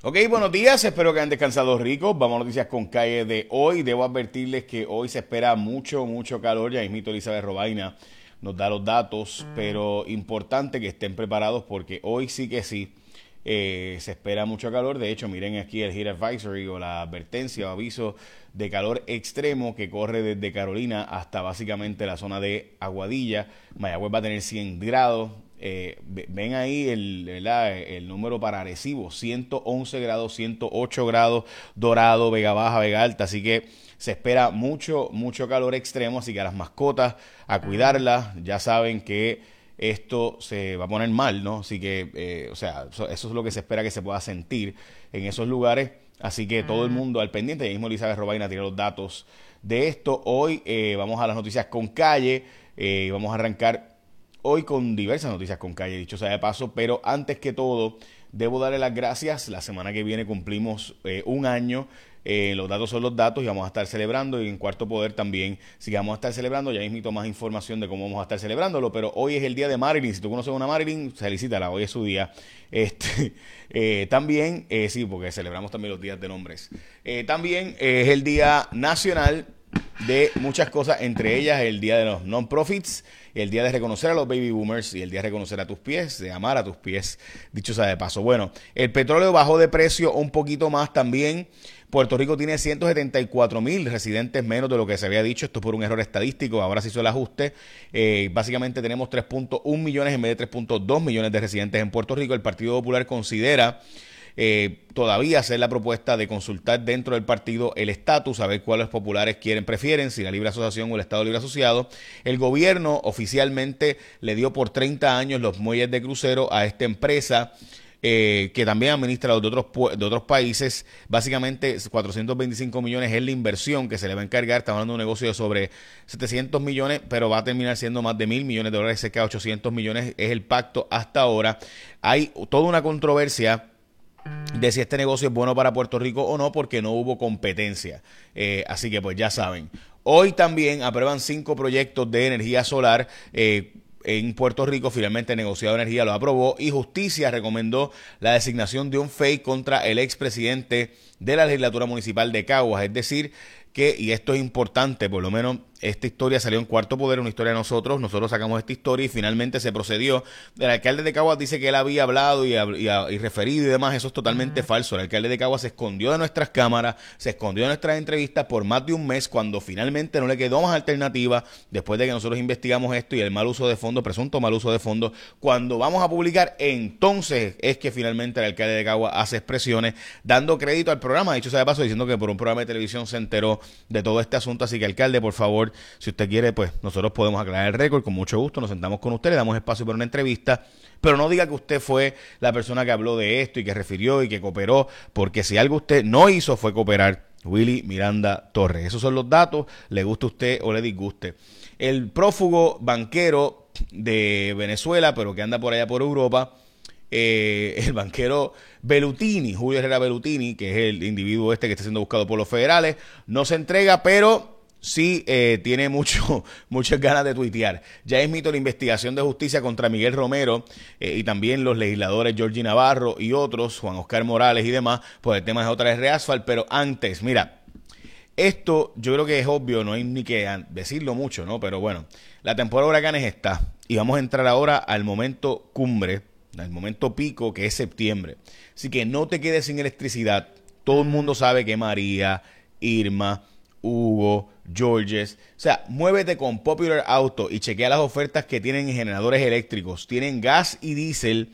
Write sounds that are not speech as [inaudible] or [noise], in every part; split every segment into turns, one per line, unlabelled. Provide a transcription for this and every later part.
Ok, buenos días, espero que hayan descansado ricos. Vamos a noticias con calle de hoy. Debo advertirles que hoy se espera mucho, mucho calor. Ya mismito Elizabeth Robaina nos da los datos, pero importante que estén preparados porque hoy sí que sí eh, se espera mucho calor. De hecho, miren aquí el Heat Advisory o la advertencia o aviso de calor extremo que corre desde Carolina hasta básicamente la zona de Aguadilla. Mayagüez va a tener 100 grados. Eh, ven ahí el, el número para Arecibo, 111 grados, 108 grados, Dorado, Vega Baja, Vega Alta, así que se espera mucho, mucho calor extremo, así que a las mascotas, a cuidarlas, ya saben que esto se va a poner mal, ¿no? Así que, eh, o sea, eso, es lo que se espera que se pueda sentir en esos lugares, así que todo el mundo al pendiente, ya mismo Elizabeth Robaina tiene los datos de esto, hoy eh, vamos a las noticias con calle, vamos a arrancar hoy con diversas noticias con calle, dicho sea de paso, pero antes que todo, debo darle las gracias. La semana que viene cumplimos eh, un año. Eh, los datos son los datos y vamos a estar celebrando y en Cuarto Poder también si vamos a estar celebrando, ya mismo más información de cómo vamos a estar celebrándolo, pero hoy es el día de Marilyn, si tú conoces a una Marilyn, felicítala, hoy es su día. [laughs] Este, eh, también, sí, porque celebramos también los días de nombres. también es el Día Nacional de muchas cosas, entre ellas el Día de los Non-Profits, el Día de reconocer a los baby boomers y el Día de reconocer a tus pies, de amar a tus pies, dicho sea de paso. Bueno, el petróleo bajó de precio un poquito más también. Puerto Rico tiene 174 mil residentes menos de lo que se había dicho. Esto por un error estadístico. Ahora se hizo el ajuste. Eh, básicamente tenemos 3.1 millones en vez de 3.2 millones de residentes en Puerto Rico. El Partido Popular considera eh, todavía hacer la propuesta de consultar dentro del partido el estatus, a ver cuáles populares quieren, prefieren, si la libre asociación o el Estado libre asociado. El gobierno oficialmente le dio por 30 años los muelles de crucero a esta empresa. Eh, que también administra de otros, de otros países. Básicamente, 425 millones es la inversión que se le va a encargar. Estamos hablando de un negocio de sobre 700 millones, pero va a terminar siendo más de mil millones de dólares, cerca de 800 millones es el pacto hasta ahora. Hay toda una controversia de si este negocio es bueno para Puerto Rico o no, porque no hubo competencia. Eh, así que pues ya saben. Hoy también aprueban cinco proyectos de energía solar. Eh, en Puerto Rico, finalmente el negociado de energía lo aprobó y Justicia recomendó la designación de un FEI contra el expresidente de la legislatura municipal de Caguas. Es decir, que, y esto es importante, por lo menos esta historia salió en cuarto poder, una historia de nosotros, nosotros sacamos esta historia y finalmente se procedió. El alcalde de Caguas dice que él había hablado y, y, referido y demás, eso es totalmente falso. El alcalde de Caguas se escondió de nuestras cámaras, se escondió de nuestras entrevistas por más de un mes cuando finalmente no le quedó más alternativa después de que nosotros investigamos esto y el mal uso de fondos, presunto mal uso de fondos. Cuando vamos a publicar, entonces es que finalmente el alcalde de Caguas hace expresiones dando crédito al programa, dicho sea de paso, diciendo que por un programa de televisión se enteró de todo este asunto. Así que alcalde, por favor, si usted quiere, pues nosotros podemos aclarar el récord con mucho gusto. Nos sentamos con usted, le damos espacio para una entrevista. Pero no diga que usted fue la persona que habló de esto y que refirió y que cooperó, porque si algo usted no hizo fue cooperar. Willy Miranda Torres. Esos son los datos, le guste a usted o le disguste. El prófugo banquero de Venezuela, pero que anda por allá por Europa, eh, el banquero Belutini, Julio Herrera Belutini, que es el individuo este que está siendo buscado por los federales, no se entrega, pero sí eh, tiene mucho, [laughs] muchas ganas de tuitear. Ya es mito la investigación de justicia contra Miguel Romero eh, y también los legisladores Georgie Navarro y otros, Juan Oscar Morales y demás, por el tema de otra vez. Pero antes, mira, esto yo creo que es obvio, no hay ni que decirlo mucho, ¿no? Pero bueno, la temporada de huracanes está y vamos a entrar ahora al momento cumbre, al momento pico que es septiembre. Así que no te quedes sin electricidad. Todo el mundo sabe que María, Irma, Hugo, Georges. O sea, muévete con Popular Auto y chequea las ofertas que tienen en generadores eléctricos. Tienen gas y diésel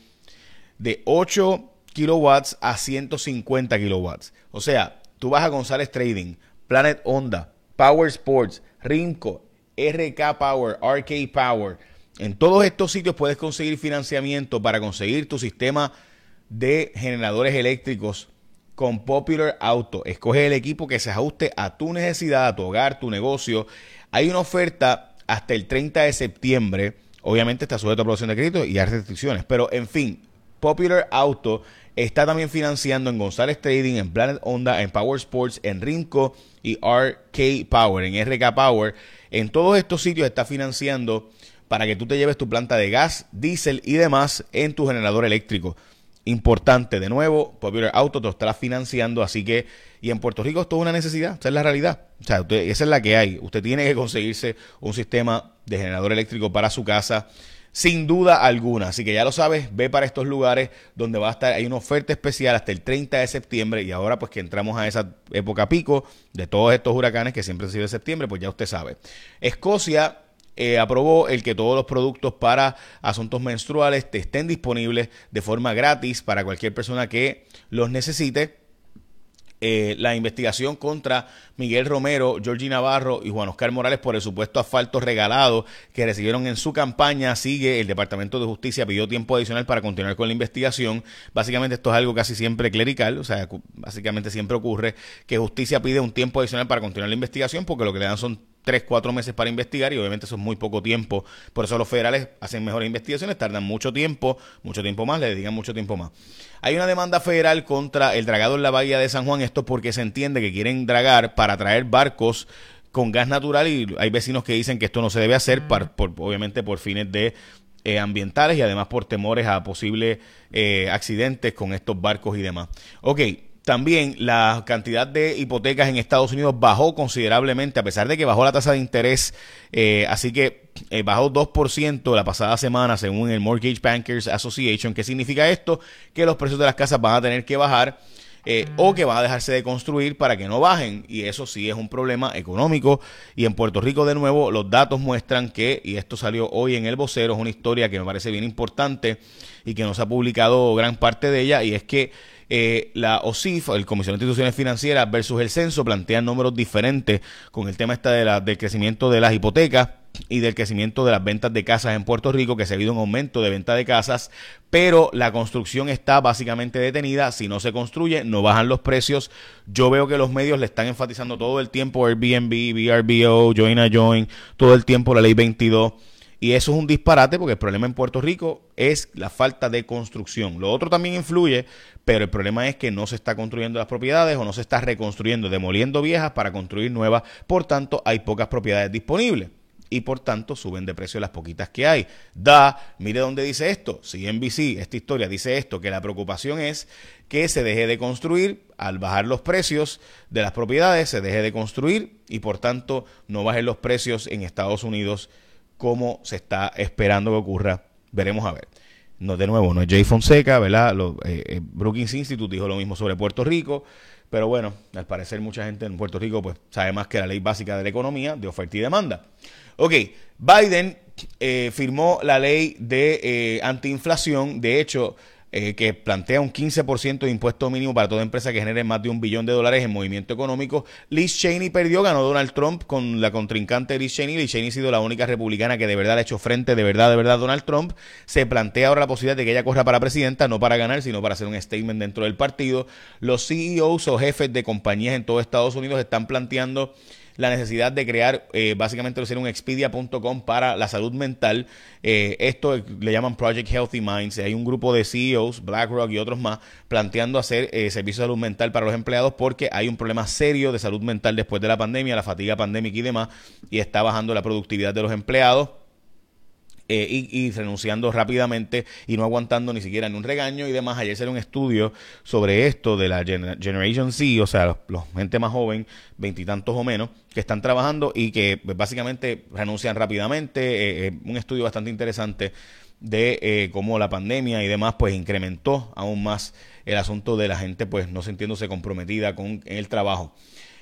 de 8 kilowatts a 150 kilowatts. O sea, tú vas a González Trading, Planet Honda, Power Sports, Rimco, RK Power, RK Power. En todos estos sitios puedes conseguir financiamiento para conseguir tu sistema de generadores eléctricos con Popular Auto. Escoge el equipo que se ajuste a tu necesidad, a tu hogar, tu negocio. Hay una oferta hasta el 30 de septiembre. Obviamente está sujeto a aprobación de crédito y hay restricciones. Pero en fin, Popular Auto está también financiando en González Trading, en Planet Honda, en Power Sports, en Rimco y RK Power, en RK Power. En todos estos sitios está financiando para que tú te lleves tu planta de gas, diésel y demás en tu generador eléctrico. Importante, de nuevo, Popular Auto te lo estará financiando, así que, y en Puerto Rico esto es una necesidad, esa es la realidad, o sea, esa es la que hay, usted tiene que conseguirse un sistema de generador eléctrico para su casa, sin duda alguna. Así que ya lo sabes, ve para estos lugares donde va a estar, hay una oferta especial hasta el 30 de septiembre y ahora pues que entramos a esa época pico de todos estos huracanes que siempre han sido de septiembre, pues ya usted sabe. Escocia eh, aprobó el que todos los productos para asuntos menstruales te estén disponibles de forma gratis para cualquier persona que los necesite eh, la investigación contra Miguel Romero, Georgie Navarro y Juan Oscar Morales por el supuesto asfalto regalado que recibieron en su campaña sigue. El Departamento de Justicia pidió tiempo adicional para continuar con la investigación. Básicamente esto es algo casi siempre clerical, o sea, básicamente siempre ocurre que justicia pide un tiempo adicional para continuar la investigación porque lo que le dan son tres, cuatro meses para investigar y obviamente eso es muy poco tiempo. Por eso los federales hacen mejores investigaciones, tardan mucho tiempo, mucho tiempo más, le dedican mucho tiempo más. Hay una demanda federal contra el dragado en la bahía de San Juan, esto porque se entiende que quieren dragar para traer barcos con gas natural y hay vecinos que dicen que esto no se debe hacer, por, obviamente por fines de eh, ambientales y además por temores a posibles eh, accidentes con estos barcos y demás. Ok, también la cantidad de hipotecas en Estados Unidos bajó considerablemente, a pesar de que bajó la tasa de interés, eh, así que eh, bajó 2% la pasada semana según el Mortgage Bankers Association. ¿Qué significa esto? Que los precios de las casas van a tener que bajar. Eh, o que van a dejarse de construir para que no bajen. Y eso sí es un problema económico. Y en Puerto Rico, de nuevo, los datos muestran que, y esto salió hoy en el vocero, es una historia que me parece bien importante y que no se ha publicado gran parte de ella, y es que eh, la OSIF, el Comisión de Instituciones Financieras versus el Censo, plantean números diferentes con el tema esta de la, del crecimiento de las hipotecas y del crecimiento de las ventas de casas en Puerto Rico, que se ha habido un aumento de venta de casas, pero la construcción está básicamente detenida. Si no se construye, no bajan los precios. Yo veo que los medios le están enfatizando todo el tiempo Airbnb, VRBO, Join a Join, todo el tiempo la ley 22 y eso es un disparate porque el problema en Puerto Rico es la falta de construcción. Lo otro también influye, pero el problema es que no se está construyendo las propiedades o no se está reconstruyendo, demoliendo viejas para construir nuevas. Por tanto, hay pocas propiedades disponibles y por tanto suben de precio las poquitas que hay. Da, mire dónde dice esto, si NBC, esta historia dice esto, que la preocupación es que se deje de construir, al bajar los precios de las propiedades, se deje de construir y por tanto no bajen los precios en Estados Unidos como se está esperando que ocurra. Veremos a ver. No, de nuevo, no es Jay Fonseca, ¿verdad? Lo, eh, eh, Brookings Institute dijo lo mismo sobre Puerto Rico, pero bueno, al parecer mucha gente en Puerto Rico pues sabe más que la ley básica de la economía de oferta y demanda. Ok, Biden eh, firmó la ley de antiinflación, de hecho, eh, que plantea un 15% de impuesto mínimo para toda empresa que genere más de un billón de dólares en movimiento económico. Liz Cheney perdió, ganó Donald Trump con la contrincante Liz Cheney. Liz Cheney ha sido la única republicana que de verdad le ha hecho frente, de verdad, de verdad, Donald Trump. Se plantea ahora la posibilidad de que ella corra para presidenta, no para ganar, sino para hacer un statement dentro del partido. Los CEOs o jefes de compañías en todo Estados Unidos están planteando la necesidad de crear eh, básicamente ser un expedia.com para la salud mental. Eh, esto le llaman Project Healthy Minds. Hay un grupo de CEOs, BlackRock y otros más, planteando hacer eh, servicios de salud mental para los empleados porque hay un problema serio de salud mental después de la pandemia, la fatiga pandémica y demás, y está bajando la productividad de los empleados. Eh, y, renunciando rápidamente y no aguantando ni siquiera en un regaño y demás. Ayer se un estudio sobre esto de la Generation Z, o sea, los, gente más joven, veintitantos o menos, que están trabajando y que pues, básicamente renuncian rápidamente. Eh, eh, un estudio bastante interesante de cómo la pandemia y demás pues incrementó aún más el asunto de la gente pues no sintiéndose comprometida con el trabajo.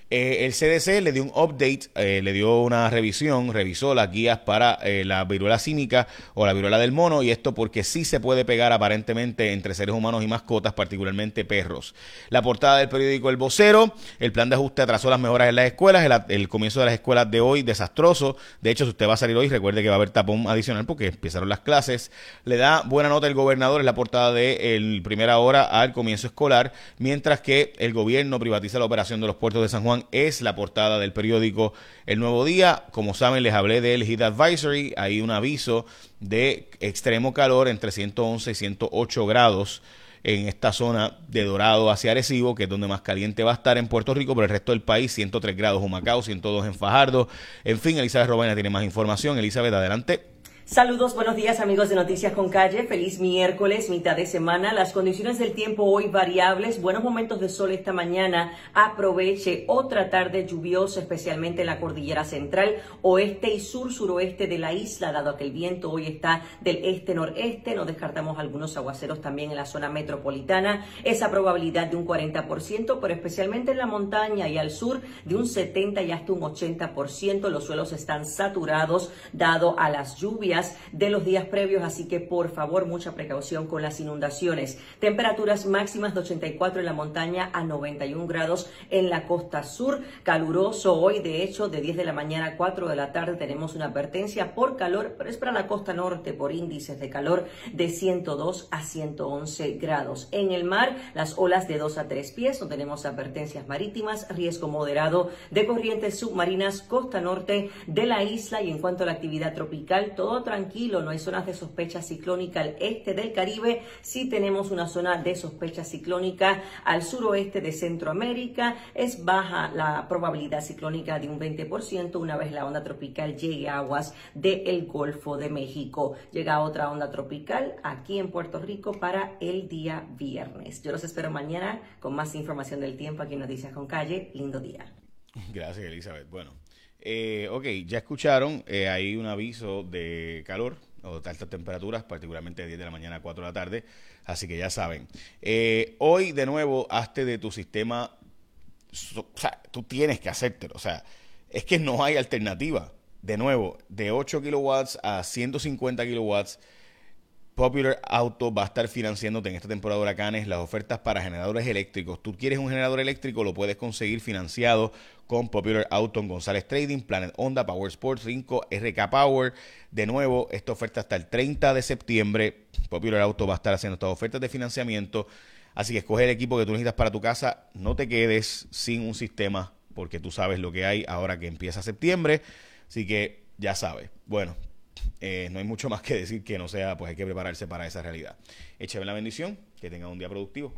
Eh, el CDC le dio un update, eh, le dio una revisión, revisó las guías para eh, la viruela cínica o la viruela del mono y esto porque sí se puede pegar aparentemente entre seres humanos y mascotas, particularmente perros. La portada del periódico El Vocero, el plan de ajuste atrasó las mejoras en las escuelas, el, comienzo de las escuelas de hoy desastroso. De hecho, si usted va a salir hoy, recuerde que va a haber tapón adicional porque empezaron las clases. Le da buena nota el gobernador en la portada de el primera hora al comienzo escolar, mientras que el gobierno privatiza la operación de los puertos de San Juan es la portada del periódico El Nuevo Día. Como saben, les hablé del Heat Advisory. Hay un aviso de extremo calor entre 111 y 108 grados en esta zona de Dorado hacia Arecibo, que es donde más caliente va a estar en Puerto Rico, pero el resto del país 103 grados Humacao, 102 en Fajardo. En fin, Elizabeth Robaina tiene más información. Elizabeth, adelante.
Saludos, buenos días amigos de Noticias con Calle. Feliz miércoles, mitad de semana. Las condiciones del tiempo hoy variables. Buenos momentos de sol esta mañana. Aproveche otra tarde lluviosa, especialmente en la cordillera central, oeste y sur-suroeste de la isla, dado que el viento hoy está del este-noreste. No descartamos algunos aguaceros también en la zona metropolitana. Esa probabilidad de un 40%, pero especialmente en la montaña y al sur de un 70 y hasta un 80%. Los suelos están saturados, dado a las lluvias de los días previos, así que por favor mucha precaución con las inundaciones. Temperaturas máximas de 84 en la montaña a 91 grados en la costa sur. Caluroso hoy, de hecho, de 10 de la mañana a 4 de la tarde tenemos una advertencia por calor, pero es para la costa norte por índices de calor de 102 a 111 grados. En el mar, las olas de 2 a 3 pies, no tenemos advertencias marítimas, riesgo moderado de corrientes submarinas, costa norte de la isla y en cuanto a la actividad tropical, todo tranquilo, no hay zonas de sospecha ciclónica al este del Caribe, sí tenemos una zona de sospecha ciclónica al suroeste de Centroamérica, es baja la probabilidad ciclónica de un 20% una vez la onda tropical llegue a aguas del Golfo de México. Llega otra onda tropical aquí en Puerto Rico para el día viernes. Yo los espero mañana con más información del tiempo aquí en Noticias con Calle. Lindo día.
Gracias, Elizabeth. Bueno. Eh, ok, ya escucharon, eh, hay un aviso de calor o de altas temperaturas, particularmente de 10 de la mañana a 4 de la tarde, así que ya saben. Eh, hoy, de nuevo, hazte de tu sistema, o sea, tú tienes que hacértelo, o sea, es que no hay alternativa. De nuevo, de 8 kilowatts a 150 kilowatts, Popular Auto va a estar financiándote en esta temporada de huracanes las ofertas para generadores eléctricos. Tú quieres un generador eléctrico, lo puedes conseguir financiado con Popular Auto en González Trading, Planet Honda, Power Sports, Rinco, RK Power. De nuevo, esta oferta hasta el 30 de septiembre. Popular Auto va a estar haciendo estas ofertas de financiamiento. Así que escoge el equipo que tú necesitas para tu casa. No te quedes sin un sistema porque tú sabes lo que hay ahora que empieza septiembre. Así que ya sabes. Bueno, eh, no hay mucho [laughs] más que decir que no sea, pues hay que prepararse para esa realidad. Écheme la bendición, que tenga un día productivo.